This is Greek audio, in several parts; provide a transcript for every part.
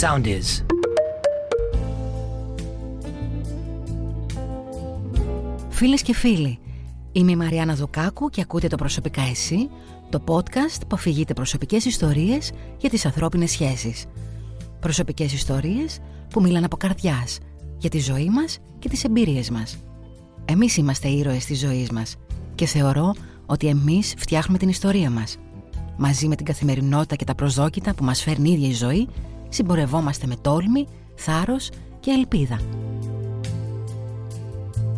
Sound is. Φίλες και φίλοι, είμαι η Μαριάννα Δουκάκου και ακούτε το «Προσωπικά εσύ», το podcast που αφηγείται προσωπικές ιστορίες για τις ανθρώπινες σχέσεις. Προσωπικές ιστορίες που μιλάνε από καρδιάς, για τη ζωή μας και τις εμπειρίες μας. Εμείς είμαστε ήρωες της ζωής μας και θεωρώ ότι εμείς φτιάχνουμε την ιστορία μας. Μαζί με την καθημερινότητα και τα προσδόκητα που μας φέρνει η ίδια η ζωή, συμπορευόμαστε με τόλμη, θάρρος και ελπίδα.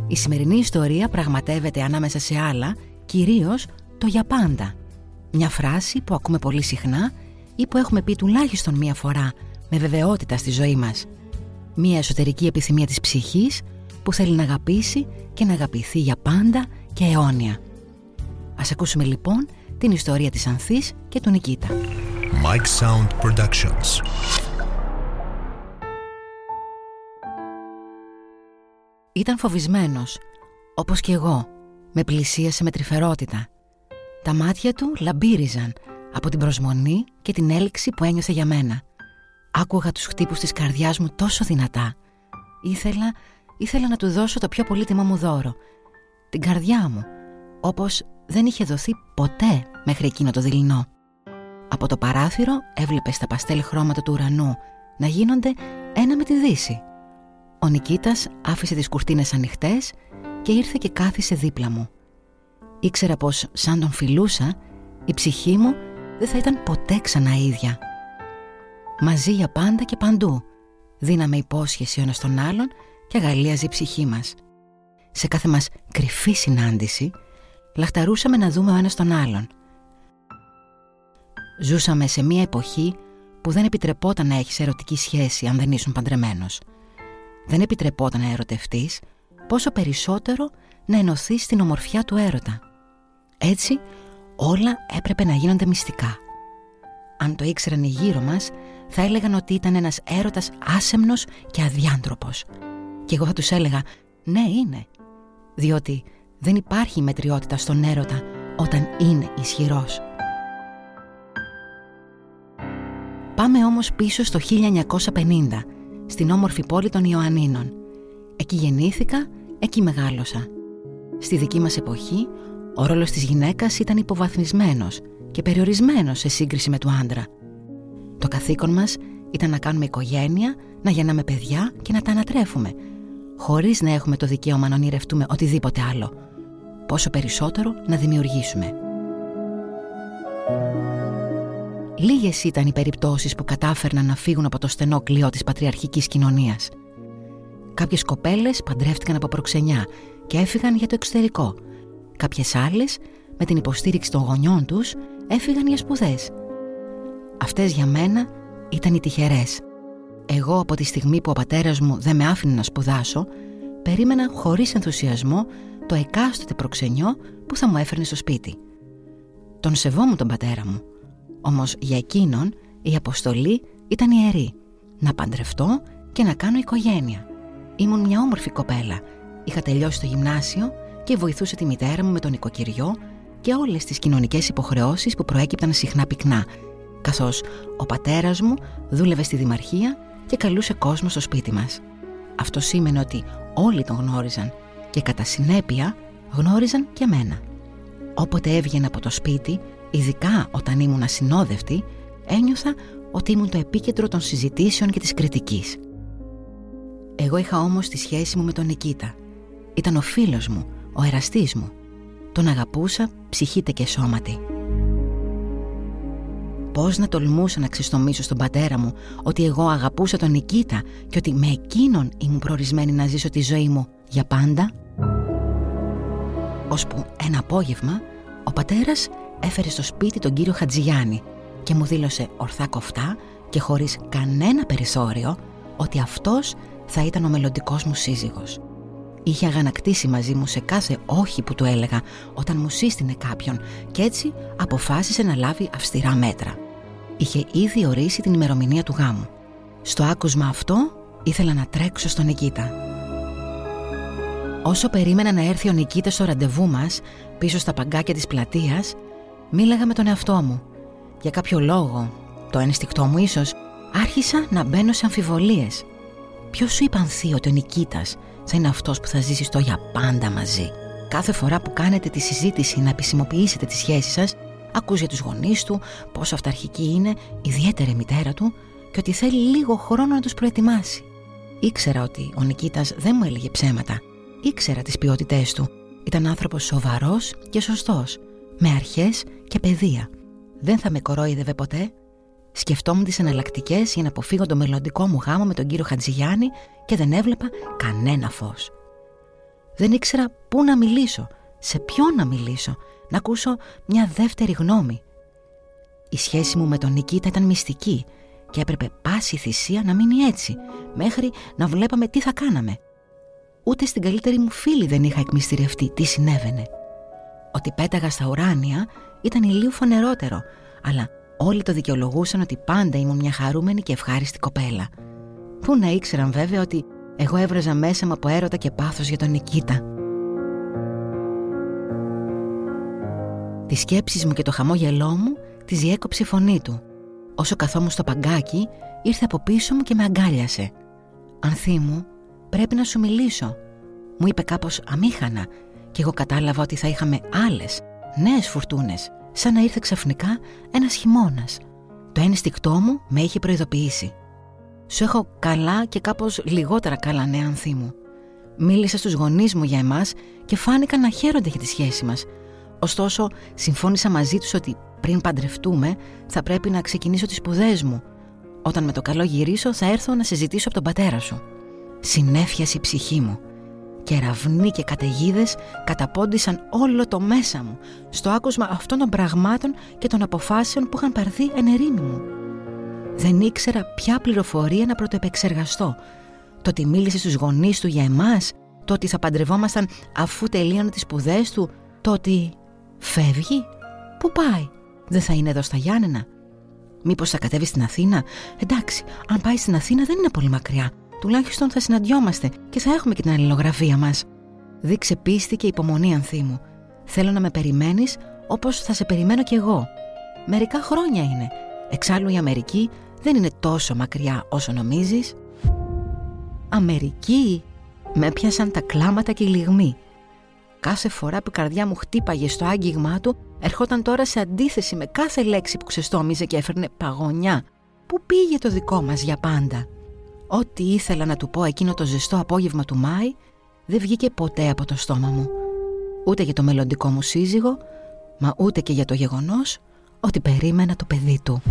Η σημερινή ιστορία πραγματεύεται ανάμεσα σε άλλα κυρίως το «για πάντα». Μια φράση που ακούμε πολύ συχνά ή που έχουμε πει τουλάχιστον μία φορά με βεβαιότητα στη ζωή μας. Μία εσωτερική επιθυμία της ψυχής που θέλει να αγαπήσει και να αγαπηθεί για πάντα και αιώνια. Ας ακούσουμε λοιπόν την ιστορία της Ανθής και του Νικήτα. Mike Sound Productions. Ήταν φοβισμένος, όπως και εγώ, με πλησίασε με τρυφερότητα. Τα μάτια του λαμπύριζαν από την προσμονή και την έλξη που ένιωθε για μένα. Άκουγα τους χτύπους της καρδιάς μου τόσο δυνατά. Ήθελα, ήθελα να του δώσω το πιο πολύτιμο μου δώρο. Την καρδιά μου, όπως δεν είχε δοθεί ποτέ μέχρι εκείνο το δειλινό. Από το παράθυρο έβλεπες στα παστέλ χρώματα του ουρανού να γίνονται ένα με τη δύση. Ο Νικήτας άφησε τις κουρτίνες ανοιχτές και ήρθε και κάθισε δίπλα μου. Ήξερα πως σαν τον φιλούσα η ψυχή μου δεν θα ήταν ποτέ ξανά ίδια. Μαζί για πάντα και παντού δίναμε υπόσχεση ο ένας τον άλλον και αγαλίαζε η ψυχή μας. Σε κάθε μας κρυφή συνάντηση λαχταρούσαμε να δούμε ο ένας τον άλλον. Ζούσαμε σε μια εποχή που δεν επιτρεπόταν να έχεις ερωτική σχέση αν δεν ήσουν παντρεμένος. Δεν επιτρεπόταν να ερωτευτείς, πόσο περισσότερο να ενωθείς στην ομορφιά του έρωτα. Έτσι, όλα έπρεπε να γίνονται μυστικά. Αν το ήξεραν οι γύρω μας, θα έλεγαν ότι ήταν ένας έρωτας άσεμνος και αδιάντροπος. Και εγώ θα τους έλεγα, ναι είναι, διότι δεν υπάρχει μετριότητα στον έρωτα όταν είναι ισχυρός. Πάμε όμως πίσω στο 1950, στην όμορφη πόλη των Ιωαννίνων. Εκεί γεννήθηκα, εκεί μεγάλωσα. Στη δική μας εποχή, ο ρόλος της γυναίκας ήταν υποβαθμισμένος και περιορισμένος σε σύγκριση με του άντρα. Το καθήκον μας ήταν να κάνουμε οικογένεια, να γεννάμε παιδιά και να τα ανατρέφουμε, χωρίς να έχουμε το δικαίωμα να ονειρευτούμε οτιδήποτε άλλο. Πόσο περισσότερο να δημιουργήσουμε. Λίγες ήταν οι περιπτώσεις που κατάφερναν να φύγουν από το στενό κλειό της πατριαρχικής κοινωνίας. Κάποιες κοπέλες παντρεύτηκαν από προξενιά και έφυγαν για το εξωτερικό. Κάποιες άλλες, με την υποστήριξη των γονιών τους, έφυγαν για σπουδές. Αυτές για μένα ήταν οι τυχερές. Εγώ από τη στιγμή που ο πατέρας μου δεν με άφηνε να σπουδάσω, περίμενα χωρίς ενθουσιασμό το εκάστοτε προξενιό που θα μου έφερνε στο σπίτι. Τον σεβόμουν τον πατέρα μου, όμως για εκείνον η αποστολή ήταν ιερή. Να παντρευτώ και να κάνω οικογένεια. Ήμουν μια όμορφη κοπέλα. Είχα τελειώσει το γυμνάσιο και βοηθούσε τη μητέρα μου με τον οικοκυριό και όλες τις κοινωνικές υποχρεώσεις που προέκυπταν συχνά πυκνά, καθώς ο πατέρας μου δούλευε στη δημαρχία και καλούσε κόσμο στο σπίτι μας. Αυτό σήμαινε ότι όλοι τον γνώριζαν και κατά συνέπεια γνώριζαν και μένα. Όποτε έβγαινα από το σπίτι, ειδικά όταν ήμουν ασυνόδευτη, ένιωθα ότι ήμουν το επίκεντρο των συζητήσεων και της κριτικής. Εγώ είχα όμως τη σχέση μου με τον Νικήτα. Ήταν ο φίλος μου, ο εραστής μου. Τον αγαπούσα ψυχήτε και σώματι. Πώς να τολμούσα να ξεστομίσω στον πατέρα μου ότι εγώ αγαπούσα τον Νικήτα και ότι με εκείνον ήμουν προορισμένη να ζήσω τη ζωή μου για πάντα; Ώσπου ένα απόγευμα ο πατέρας έφερε στο σπίτι τον κύριο Χατζηγιάννη και μου δήλωσε ορθά κοφτά και χωρίς κανένα περιθώριο ότι αυτός θα ήταν ο μελλοντικός μου σύζυγος. Είχε αγανακτήσει μαζί μου σε κάθε όχι που του έλεγα όταν μου σύστηνε κάποιον και έτσι αποφάσισε να λάβει αυστηρά μέτρα. Είχε ήδη ορίσει την ημερομηνία του γάμου. Στο άκουσμα αυτό ήθελα να τρέξω στον Νικήτα. Όσο περίμενα να έρθει ο Νικήτας στο ραντεβού μας, πίσω στα παγκάκια της πλατείας, μίλαγα με τον εαυτό μου. Για κάποιο λόγο, το ένστικτό μου ίσως, άρχισα να μπαίνω σε αμφιβολίες. Ποιος σου είπε Ανθή ότι ο Νικήτας θα είναι αυτός που θα ζήσει στο για πάντα μαζί. Κάθε φορά που κάνετε τη συζήτηση να επισημοποιήσετε τη σχέση σας, ακούς για τους γονείς του, πόσο αυταρχική είναι, ιδιαίτερη μητέρα του και ότι θέλει λίγο χρόνο να τους προετοιμάσει. Ήξερα ότι ο Νικήτας δεν μου έλεγε ψέματα. Ήξερα τις ποιότητές του. Ήταν άνθρωπος σοβαρός και σωστός, με αρχές και παιδεία. Δεν θα με κορόιδευε ποτέ. Σκεφτόμουν τις εναλλακτικές για να αποφύγω το μελλοντικό μου γάμο με τον κύριο Χατζηγιάννη και δεν έβλεπα κανένα φως. Δεν ήξερα πού να μιλήσω, σε ποιον να μιλήσω, να ακούσω μια δεύτερη γνώμη. Η σχέση μου με τον Νικήτα ήταν μυστική και έπρεπε πάση θυσία να μείνει έτσι, μέχρι να βλέπαμε τι θα κάναμε. Ούτε στην καλύτερη μου φίλη δεν είχα εκμυστηρευτεί τι συνέβαινε. Ότι πέταγα στα ουράνια ήταν ηλίου φανερότερο, αλλά όλοι το δικαιολογούσαν ότι πάντα ήμουν μια χαρούμενη και ευχάριστη κοπέλα. Πού να ήξεραν βέβαια ότι εγώ έβραζα μέσα μου από έρωτα και πάθος για τον Νικήτα. Τις σκέψεις μου και το χαμόγελό μου τις διέκοψε η φωνή του. Όσο καθόμουν στο παγκάκι, ήρθε από πίσω μου και με αγκάλιασε. «Ανθή μου, πρέπει να σου μιλήσω», μου είπε κάπως αμήχανα και εγώ κατάλαβα ότι θα είχαμε άλλες, νέες φουρτούνες, σαν να ήρθε ξαφνικά ένας χειμώνας. Το ένστικτό μου με είχε προειδοποιήσει. Σου έχω καλά και κάπως λιγότερα καλά νέα ανθή μου. Μίλησα στους γονείς μου για εμάς και φάνηκαν να χαίρονται για τη σχέση μας. Ωστόσο, συμφώνησα μαζί τους ότι πριν παντρευτούμε θα πρέπει να ξεκινήσω τις σπουδές μου. Όταν με το καλό γυρίσω θα έρθω να συζητήσω από τον πατέρα σου. Συνέφιασε η ψυχή μου. Κεραυνοί και καταιγίδες καταπώντησαν όλο το μέσα μου στο άκουσμα αυτών των πραγμάτων και των αποφάσεων που είχαν πάρθει εν ερήμη μου. Δεν ήξερα ποια πληροφορία να πρωτοεπεξεργαστώ. Το ότι μίλησε στους γονείς του για εμάς, το ότι θα παντρευόμασταν αφού τελείωνε τις σπουδές του, το ότι φεύγει, πού πάει, δεν θα είναι εδώ στα Γιάννενα. Μήπως θα κατέβει στην Αθήνα, εντάξει, αν πάει στην Αθήνα δεν είναι πολύ μακριά. Τουλάχιστον θα συναντιόμαστε και θα έχουμε και την αλληλογραφία μας. Δείξε πίστη και υπομονή, Ανθή μου. Θέλω να με περιμένεις όπως θα σε περιμένω κι εγώ. Μερικά χρόνια είναι. Εξάλλου η Αμερική δεν είναι τόσο μακριά όσο νομίζεις. Αμερική! Με πιάσαν τα κλάματα και οι λιγμοί. Κάθε φορά που η καρδιά μου χτύπαγε στο άγγιγμά του, ερχόταν τώρα σε αντίθεση με κάθε λέξη που ξεστόμιζε και έφερνε παγωνιά. Πού πήγε το δικό μας για πάντα; Ό,τι ήθελα να του πω εκείνο το ζεστό απόγευμα του Μάη, δεν βγήκε ποτέ από το στόμα μου. Ούτε για το μελλοντικό μου σύζυγο, μα ούτε και για το γεγονός ότι περίμενα το παιδί του.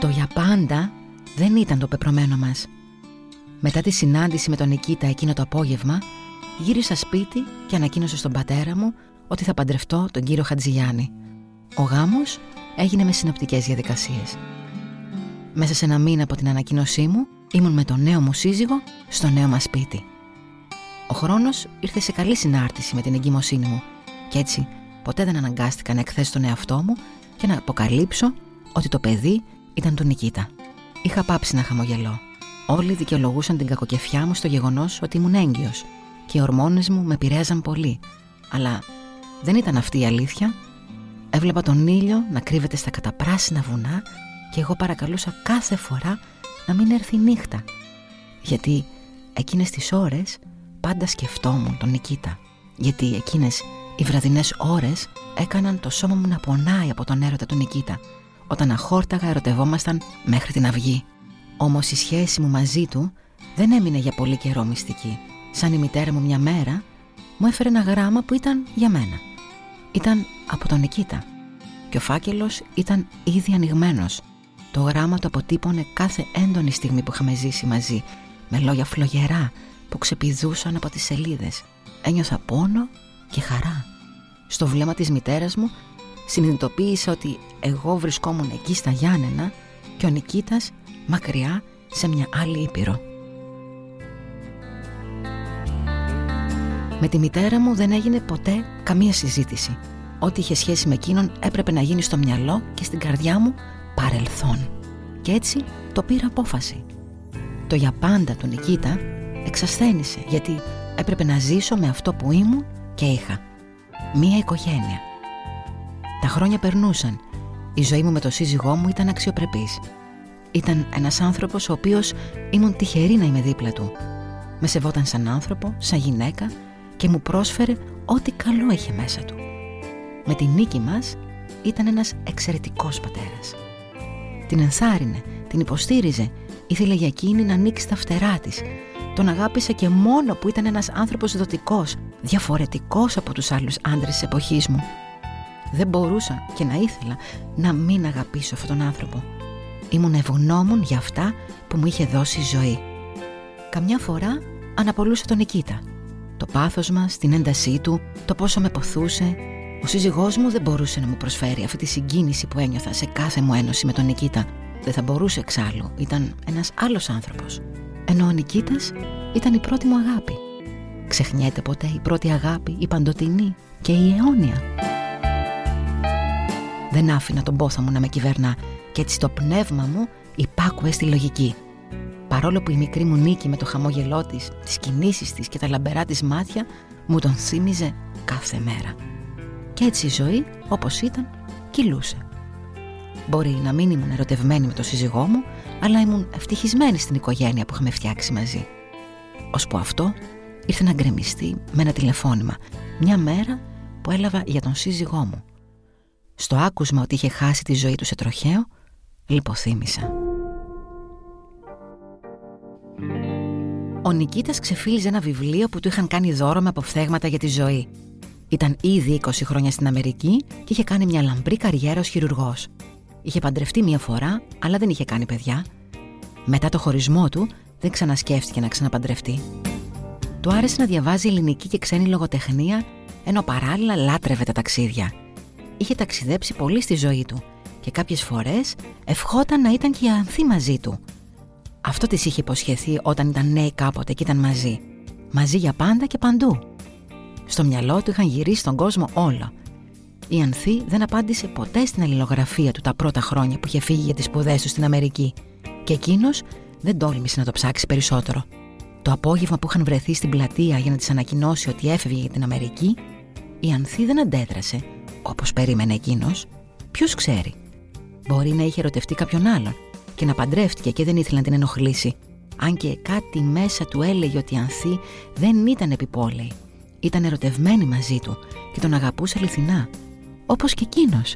Το για πάντα δεν ήταν το πεπρωμένο μας. Μετά τη συνάντηση με τον Νικήτα εκείνο το απόγευμα, γύρισα σπίτι και ανακοίνωσα στον πατέρα μου ότι θα παντρευτώ τον κύριο Χατζηγιάννη. Ο γάμος έγινε με συνοπτικές διαδικασίες. Μέσα σε ένα μήνα από την ανακοίνωσή μου, ήμουν με τον νέο μου σύζυγο στο νέο μας σπίτι. Ο χρόνος ήρθε σε καλή συνάρτηση με την εγκυμοσύνη μου και έτσι ποτέ δεν αναγκάστηκα να εκθέσω τον εαυτό μου και να αποκαλύψω ότι το παιδί ήταν του Νικήτα. Είχα πάψει να χαμογελώ. Όλοι δικαιολογούσαν την κακοκεφιά μου στο γεγονός ότι ήμουν έγκυος και οι ορμόνες μου με επηρέαζαν πολύ. Αλλά δεν ήταν αυτή η αλήθεια. Έβλεπα τον ήλιο να κρύβεται στα καταπράσινα βουνά και εγώ παρακαλούσα κάθε φορά να μην έρθει νύχτα. Γιατί εκείνες τις ώρες πάντα σκεφτόμουν τον Νικήτα. Γιατί εκείνες οι βραδινές ώρες έκαναν το σώμα μου να πονάει από τον έρωτα του Νικήτα όταν αχόρταγα ερωτευόμασταν μέχρι την αυγή. Όμως η σχέση μου μαζί του δεν έμεινε για πολύ καιρό μυστική. Σαν η μητέρα μου μια μέρα μου έφερε ένα γράμμα που ήταν για μένα. Ήταν από τον Νικήτα και ο φάκελος ήταν ήδη ανοιγμένος. Το γράμμα το αποτύπωνε κάθε έντονη στιγμή που είχαμε ζήσει μαζί με λόγια φλογερά που ξεπηδούσαν από τις σελίδες. Ένιωθα πόνο και χαρά. Στο βλέμμα της μητέρας μου συνειδητοποίησα ότι εγώ βρισκόμουν εκεί στα Γιάννενα και ο Νικήτας μακριά σε μια άλλη ήπειρο. Με τη μητέρα μου δεν έγινε ποτέ καμία συζήτηση. Ό,τι είχε σχέση με εκείνον έπρεπε να γίνει στο μυαλό και στην καρδιά μου παρελθόν. Και έτσι το πήρα απόφαση. Το για πάντα του Νικήτα εξασθένησε γιατί έπρεπε να ζήσω με αυτό που ήμουν και είχα. Μία οικογένεια. Τα χρόνια περνούσαν Η ζωή μου με το σύζυγό μου ήταν αξιοπρεπής. Ήταν ένας άνθρωπος ο οποίος ήμουν τυχερή να είμαι δίπλα του. Με σεβόταν σαν άνθρωπο, σαν γυναίκα και μου πρόσφερε ό,τι καλό είχε μέσα του. Με την νίκη μας ήταν ένας εξαιρετικός πατέρας. Την ενθάρρυνε, την υποστήριζε, ήθελε για εκείνη να ανοίξει τα φτερά της. Τον αγάπησε και μόνο που ήταν ένας άνθρωπος δοτικός, διαφορετικός από τους άλλους άντρες της εποχής μου. Δεν μπορούσα και να ήθελα να μην αγαπήσω αυτόν τον άνθρωπο. Ήμουν ευγνώμων για αυτά που μου είχε δώσει η ζωή. Καμιά φορά αναπολούσα τον Νικήτα. Το πάθος μας, την έντασή του, το πόσο με ποθούσε. Ο σύζυγός μου δεν μπορούσε να μου προσφέρει αυτή τη συγκίνηση που ένιωθα σε κάθε μου ένωση με τον Νικήτα. Δεν θα μπορούσε εξάλλου. Ήταν ένας άλλος άνθρωπος. Ενώ ο Νικήτας ήταν η πρώτη μου αγάπη. Ξεχνιέται ποτέ η πρώτη αγάπη, η παντοτινή και η αιώνια. Δεν άφηνα τον πόθο μου να με κυβερνά και έτσι το πνεύμα μου υπάκουε στη λογική. Παρόλο που η μικρή μου νίκη με το χαμόγελό της, τις κινήσεις της και τα λαμπερά της μάτια μου τον θύμιζε κάθε μέρα. Και έτσι η ζωή, όπως ήταν, κυλούσε. Μπορεί να μην ήμουν ερωτευμένη με τον σύζυγό μου, αλλά ήμουν ευτυχισμένη στην οικογένεια που είχαμε φτιάξει μαζί. Ώσπου αυτό ήρθε να γκρεμιστεί με ένα τηλεφώνημα, μια μέρα που έλαβα για τον σύζυγό μου. Στο άκουσμα ότι είχε χάσει τη ζωή του σε τροχαίο, λιποθύμησα. Ο Νικήτας ξεφύλιζε ένα βιβλίο που του είχαν κάνει δώρο με αποφθέγματα για τη ζωή. Ήταν ήδη 20 χρόνια στην Αμερική και είχε κάνει μια λαμπρή καριέρα ως χειρουργός. Είχε παντρευτεί μία φορά, αλλά δεν είχε κάνει παιδιά. Μετά το χωρισμό του, δεν ξανασκέφτηκε να ξαναπαντρευτεί. Του άρεσε να διαβάζει ελληνική και ξένη λογοτεχνία, ενώ παράλληλα λάτρευε τα ταξίδια. Είχε ταξιδέψει πολύ στη ζωή του και κάποιες φορές ευχόταν να ήταν και η Ανθή μαζί του. Αυτό της είχε υποσχεθεί όταν ήταν νέοι κάποτε και ήταν μαζί. Μαζί για πάντα και παντού. Στο μυαλό του είχαν γυρίσει τον κόσμο όλο. Η Ανθή δεν απάντησε ποτέ στην αλληλογραφία του τα πρώτα χρόνια που είχε φύγει για τις σπουδές του στην Αμερική και εκείνος δεν τόλμησε να το ψάξει περισσότερο. Το απόγευμα που είχαν βρεθεί στην πλατεία για να της ανακοινώσει ότι έφευγε για την Αμερική, η Ανθή δεν αντέδρασε, όπως περίμενε εκείνος. Ποιος ξέρει. Μπορεί να είχε ερωτευτεί κάποιον άλλον και να παντρεύτηκε και δεν ήθελε να την ενοχλήσει. Αν και κάτι μέσα του έλεγε ότι η Ανθή δεν ήταν επιπόλαιη. Ήταν ερωτευμένη μαζί του και τον αγαπούσε αληθινά. Όπως και εκείνος.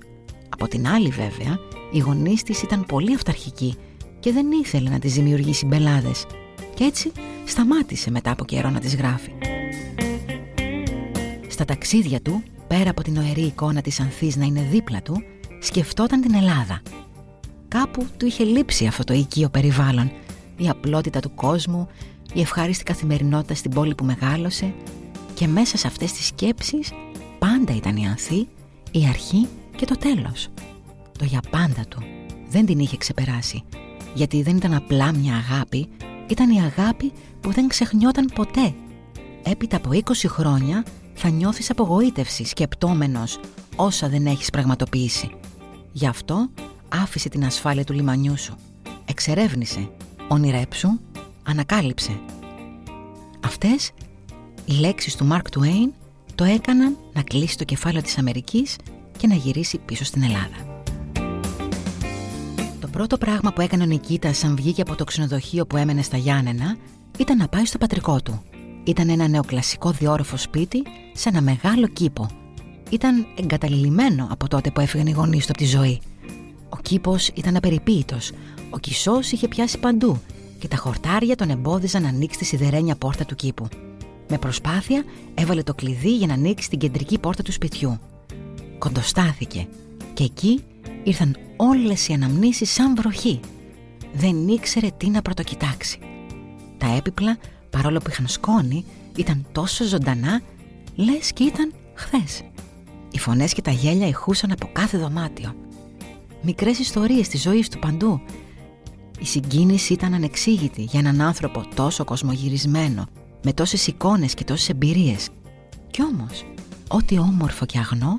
Από την άλλη, βέβαια, οι γονείς της ήταν πολύ αυταρχικοί και δεν ήθελε να τη δημιουργήσει μπελάδες. Και έτσι σταμάτησε μετά από καιρό να τη γράφει. Στα ταξίδια του, πέρα από την οερή εικόνα της Ανθής να είναι δίπλα του, σκεφτόταν την Ελλάδα. Κάπου του είχε λείψει αυτό το οικείο περιβάλλον, η απλότητα του κόσμου, η ευχάριστη καθημερινότητα στην πόλη που μεγάλωσε και μέσα σε αυτές τις σκέψεις πάντα ήταν η Ανθή, η αρχή και το τέλος. Το για πάντα του δεν την είχε ξεπεράσει, γιατί δεν ήταν απλά μια αγάπη, ήταν η αγάπη που δεν ξεχνιόταν ποτέ. Έπειτα από 20 χρόνια θα νιώθεις απογοήτευση σκεπτόμενος όσα δεν έχεις πραγματοποιήσει. Γι' αυτό άφησε την ασφάλεια του λιμανιού σου. Εξερεύνησε, ονειρέψου, ανακάλυψε. Αυτές οι λέξεις του Μαρκ Τουέιν το έκαναν να κλείσει το κεφάλαιο της Αμερικής και να γυρίσει πίσω στην Ελλάδα. Το πρώτο πράγμα που έκανε ο Νικήτας σαν βγήκε από το ξενοδοχείο που έμενε στα Γιάννενα ήταν να πάει στο πατρικό του. Ήταν ένα νεοκλασικό διόρροφο σπίτι σε ένα μεγάλο κήπο. Ήταν εγκαταλειμμένο από τότε που έφυγαν οι γονείς του από τη ζωή. Ο κήπος ήταν απεριποίητος. Ο κισός είχε πιάσει παντού και τα χορτάρια τον εμπόδιζαν να ανοίξει τη σιδερένια πόρτα του κήπου. Με προσπάθεια έβαλε το κλειδί για να ανοίξει την κεντρική πόρτα του σπιτιού. Κοντοστάθηκε και εκεί ήρθαν όλες οι αναμνήσεις σαν βροχή. Δεν ήξερε τι να πρωτοκοιτάξει. Τα έπιπλα, παρόλο που είχαν σκόνη, ήταν τόσο ζωντανά, λες και ήταν χθες. Οι φωνές και τα γέλια ηχούσαν από κάθε δωμάτιο. Μικρές ιστορίες της ζωής του παντού. Η συγκίνηση ήταν ανεξήγητη για έναν άνθρωπο τόσο κοσμογυρισμένο, με τόσες εικόνες και τόσες εμπειρίες. Κι όμως, ό,τι όμορφο και αγνό,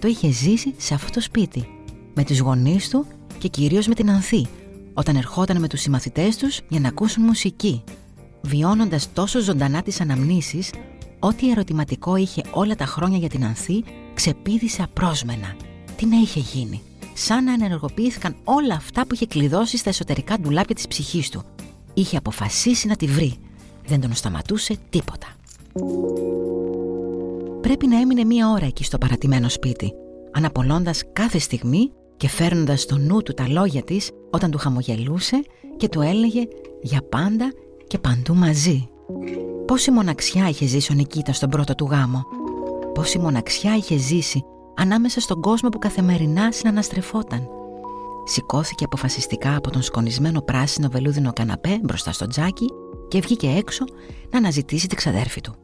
το είχε ζήσει σε αυτό το σπίτι, με τους γονείς του και κυρίως με την Ανθή, όταν ερχόταν με τους συμμαθητές τους για να ακούσουν μουσική. Βιώνοντας τόσο ζωντανά τις αναμνήσεις, ό,τι ερωτηματικό είχε όλα τα χρόνια για την Ανθή, ξεπίδησε απρόσμενα. Τι να είχε γίνει; Σαν να ενεργοποιήθηκαν όλα αυτά που είχε κλειδώσει στα εσωτερικά ντουλάπια της ψυχής του. Είχε αποφασίσει να τη βρει. Δεν τον σταματούσε τίποτα. Πρέπει να έμεινε μία ώρα εκεί στο παρατημένο σπίτι, αναπολώντας κάθε στιγμή και φέρνοντας στο νου του τα λόγια της όταν του χαμογελούσε και του έλεγε για πάντα και παντού μαζί. Πόση μοναξιά είχε ζήσει ο Νικήτας στον πρώτο του γάμο. Πόση μοναξιά είχε ζήσει ανάμεσα στον κόσμο που καθημερινά συναναστρεφόταν. Σηκώθηκε αποφασιστικά από τον σκονισμένο πράσινο βελούδινο καναπέ μπροστά στο τζάκι και βγήκε έξω να αναζητήσει την ξαδέρφη του.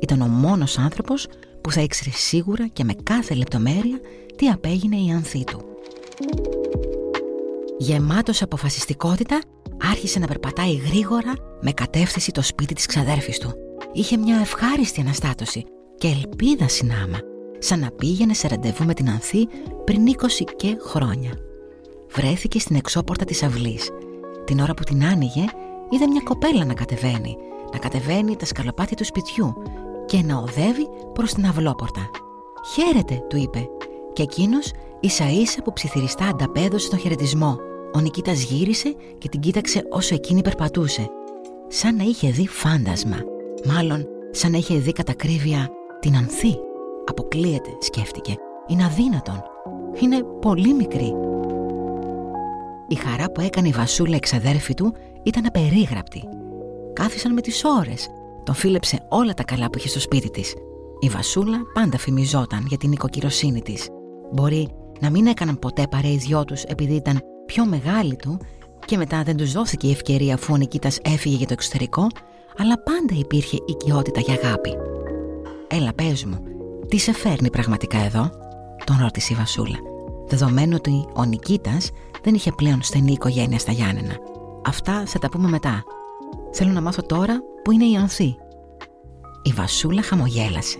Ήταν ο μόνος άνθρωπος που θα ήξερε σίγουρα και με κάθε λεπτομέρεια τι απέγινε η ανθή του. Γεμάτος αποφασιστικότητα άρχισε να περπατάει γρήγορα με κατεύθυνση το σπίτι της ξαδέρφης του. Είχε μια ευχάριστη αναστάτωση και ελπίδα συνάμα, σαν να πήγαινε σε ραντεβού με την Ανθή πριν 20 και χρόνια. Βρέθηκε στην εξώπορτα της αυλής. Την ώρα που την άνοιγε, είδε μια κοπέλα να κατεβαίνει, να κατεβαίνει τα σκαλοπάτια του σπιτιού και να οδεύει προς την αυλόπορτα. «Χαίρετε», του είπε, και εκείνος ίσα ίσα που ψιθυριστά ανταπέδωσε τον χαιρετισμό. Ο Νικήτας γύρισε και την κοίταξε όσο εκείνη περπατούσε. Σαν να είχε δει φάντασμα. Μάλλον σαν να είχε δει κατακρίβεια την Ανθή. Αποκλείεται, σκέφτηκε. Είναι αδύνατον. Είναι πολύ μικρή. Η χαρά που έκανε η Βασούλα εξαδέρφη του ήταν απερίγραπτη. Κάθισαν με τις ώρες. Τον φίλεψε όλα τα καλά που είχε στο σπίτι της. Η Βασούλα πάντα φημιζόταν για την οικοκυροσύνη της. Μπορεί να μην έκαναν ποτέ παρέα οι δυο τους επειδή ήταν πιο μεγάλη του και μετά δεν τους δόθηκε η ευκαιρία αφού ο Νικήτας έφυγε για το εξωτερικό αλλά πάντα υπήρχε οικειότητα για αγάπη. «Έλα πες μου, τι σε φέρνει πραγματικά εδώ» τον ρώτησε η Βασούλα δεδομένου ότι ο Νικήτας δεν είχε πλέον στενή οικογένεια στα Γιάννενα. Αυτά θα τα πούμε μετά. Θέλω να μάθω τώρα που είναι η Ανθή. Η Βασούλα χαμογέλασε,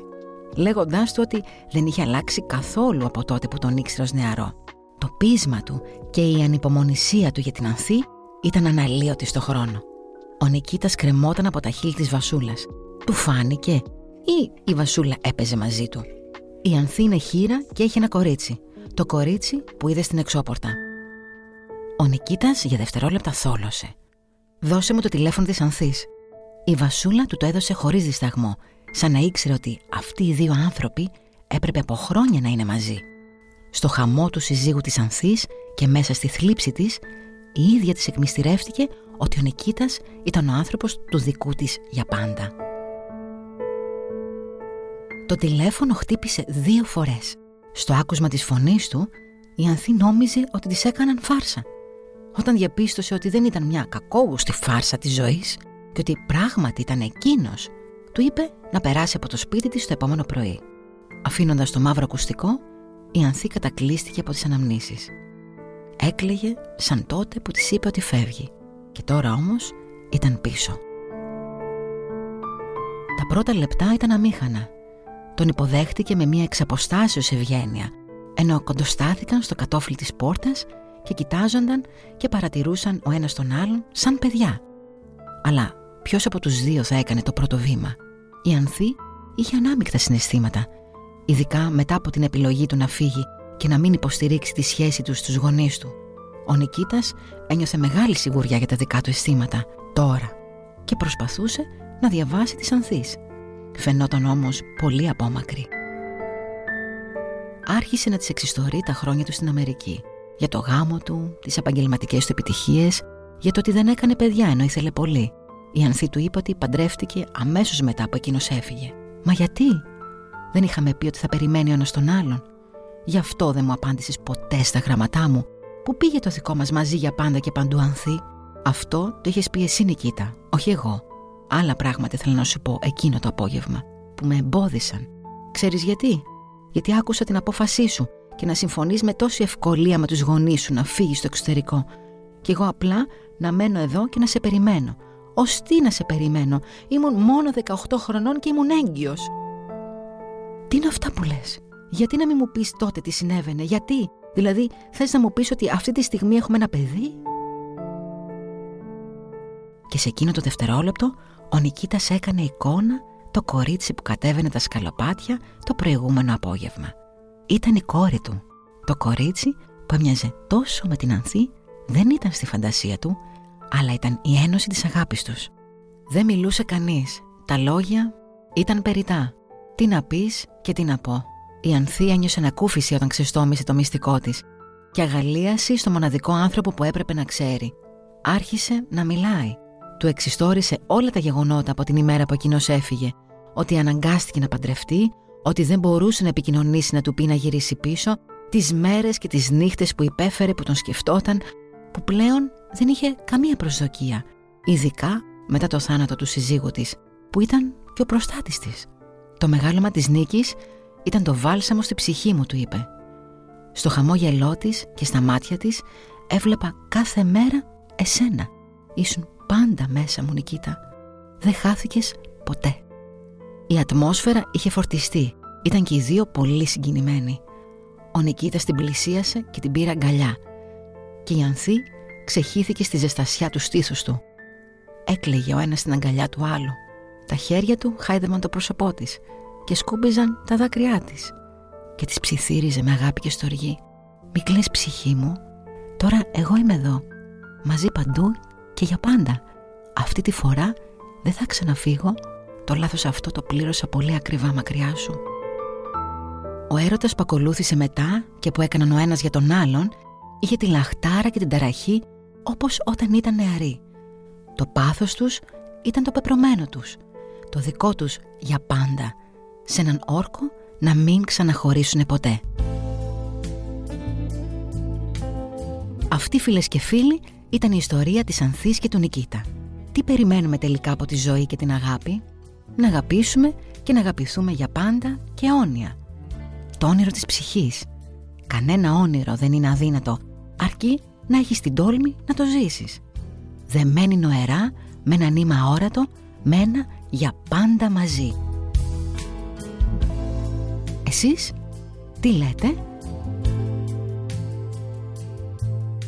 λέγοντάς του ότι δεν είχε αλλάξει καθόλου από τότε που τον ήξερε ως νεαρό. Το πείσμα του και η ανυπομονησία του για την Ανθή ήταν αναλύωτη στο χρόνο. Ο Νικήτας κρεμόταν από τα χείλη της Βασούλας. Του φάνηκε ή η Βασούλα έπαιζε μαζί του. Η Ανθή είναι χείρα και έχει ένα κορίτσι. Το κορίτσι που είδε στην εξώπορτα. Ο Νικήτας για δευτερόλεπτα θόλωσε. «Δώσε μου το τηλέφωνο της Ανθής». Η Βασούλα του το έδωσε χωρίς δισταγμό, σαν να ήξερε ότι αυτοί οι δύο άνθρωποι έπρεπε από χρόνια να είναι μαζί. Στο χαμό του συζύγου της Ανθής και μέσα στη θλίψη της, η ίδια της εκμυστηρεύτηκε ότι ο Νικήτας ήταν ο άνθρωπος του δικού της για πάντα. Το τηλέφωνο χτύπησε δύο φορές. Στο άκουσμα της φωνής του, η Ανθή νόμιζε ότι της έκαναν φάρσα. Όταν διαπίστωσε ότι δεν ήταν μια κακόγουστη φάρσα της ζωής και ότι πράγματι ήταν εκείνος, του είπε να περάσει από το σπίτι της το επόμενο πρωί. Αφήνοντας το μαύρο ακουστικό, η Ανθή κατακλείστηκε από τις αναμνήσεις. Έκλαιγε σαν τότε που της είπε ότι φεύγει και τώρα όμως ήταν πίσω. Τα πρώτα λεπτά ήταν αμήχανα. Τον υποδέχτηκε με μια εξαποστάσεως ευγένεια ενώ κοντοστάθηκαν στο κατόφλι της πόρτας και κοιτάζονταν και παρατηρούσαν ο ένας τον άλλον σαν παιδιά. Αλλά ποιος από τους δύο θα έκανε το πρώτο βήμα; Η Ανθή είχε ανάμεικτα συναισθήματα ειδικά μετά από την επιλογή του να φύγει και να μην υποστηρίξει τη σχέση του στους γονείς του. Ο Νικήτας ένιωθε μεγάλη σιγουριά για τα δικά του αισθήματα τώρα και προσπαθούσε να διαβάσει τις ανθείς. Φαινόταν όμως πολύ απόμακρη. Άρχισε να της εξιστορεί τα χρόνια του στην Αμερική. Για το γάμο του, τις επαγγελματικές του επιτυχίες, για το ότι δεν έκανε παιδιά ενώ ήθελε πολύ. Η Ανθή του είπε ότι παντρεύτηκε αμέσως μετά που εκείνος έφυγε. Μα γιατί, δεν είχαμε πει ότι θα περιμένει ο ένας τον άλλον. Γι' αυτό δεν μου απάντησες ποτέ στα γραμματά μου. Που πήγε το δικό μας μαζί για πάντα και παντού ανθή. Αυτό το είχες πει εσύ, Νικήτα, όχι εγώ. Άλλα πράγματα θέλω να σου πω εκείνο το απόγευμα, που με εμπόδισαν. Ξέρεις γιατί; Γιατί άκουσα την απόφασή σου και να συμφωνείς με τόση ευκολία με τους γονείς σου να φύγεις στο εξωτερικό. Και εγώ απλά να μένω εδώ και να σε περιμένω. Ω τι να σε περιμένω, ήμουν μόνο 18 χρονών και ήμουν έγκυος. Τι είναι αυτά που λες; Γιατί να μην μου πεις τότε τι συνέβαινε, γιατί, δηλαδή θες να μου πεις ότι αυτή τη στιγμή έχουμε ένα παιδί; Και σε εκείνο το δευτερόλεπτο ο Νικήτας έκανε εικόνα το κορίτσι που κατέβαινε τα σκαλοπάτια το προηγούμενο απόγευμα. Ήταν η κόρη του, το κορίτσι που έμοιαζε τόσο με την Ανθή δεν ήταν στη φαντασία του, αλλά ήταν η ένωση της αγάπης τους. Δεν μιλούσε κανείς. Τα λόγια ήταν περιτά. Τι να πεις και τι να πω. Η Ανθή ένιωσε ανακούφιση όταν ξεστόμησε το μυστικό της και αγαλίαση στο μοναδικό άνθρωπο που έπρεπε να ξέρει. Άρχισε να μιλάει. Του εξιστόρισε όλα τα γεγονότα από την ημέρα που εκείνος έφυγε. Ότι αναγκάστηκε να παντρευτεί, ότι δεν μπορούσε να επικοινωνήσει να του πει να γυρίσει πίσω, τις μέρες και τις νύχτες που υπέφερε που τον σκεφτόταν, που πλέον δεν είχε καμία προσδοκία. Ειδικά μετά το θάνατο του συζύγου της, που ήταν και ο προστάτης της. Το μεγάλωμα της νίκης ήταν το βάλσαμο στη ψυχή μου, του είπε. Στο χαμόγελό της και στα μάτια της έβλεπα κάθε μέρα εσένα. Ήσουν πάντα μέσα μου, Νικήτα. Δεν χάθηκες ποτέ. Η ατμόσφαιρα είχε φορτιστεί. Ήταν και οι δύο πολύ συγκινημένοι. Ο Νικήτας την πλησίασε και την πήρε αγκαλιά. Και η Ανθή ξεχύθηκε στη ζεστασιά του στήθους του. Έκλαιγε ο ένας στην αγκαλιά του άλλου. Τα χέρια του χάιδευαν το πρόσωπό της και σκούμπιζαν τα δάκρυά της. Και της ψιθύριζε με αγάπη και στοργή. «Μη κλαις ψυχή μου, τώρα εγώ είμαι εδώ, μαζί παντού και για πάντα. Αυτή τη φορά δεν θα ξαναφύγω, το λάθος αυτό το πλήρωσα πολύ ακριβά μακριά σου». Ο έρωτας που ακολούθησε μετά και που έκαναν ο ένας για τον άλλον είχε τη λαχτάρα και την ταραχή όπως όταν ήταν νεαροί. Το πάθος τους ήταν το πεπρωμένο τους, το δικό τους για πάντα, σε έναν όρκο να μην ξαναχωρήσουν ποτέ. Αυτή φίλες και φίλοι ήταν η ιστορία της Ανθής και του Νικήτα. Τι περιμένουμε τελικά από τη ζωή και την αγάπη; Να αγαπήσουμε και να αγαπηθούμε για πάντα και αιώνια. Το όνειρο της ψυχής. Κανένα όνειρο δεν είναι αδύνατο, αρκεί να έχεις την τόλμη να το ζήσεις. Δεμένη νοερά, με ένα νήμα αόρατο, με ένα για πάντα μαζί. Εσείς, τι λέτε;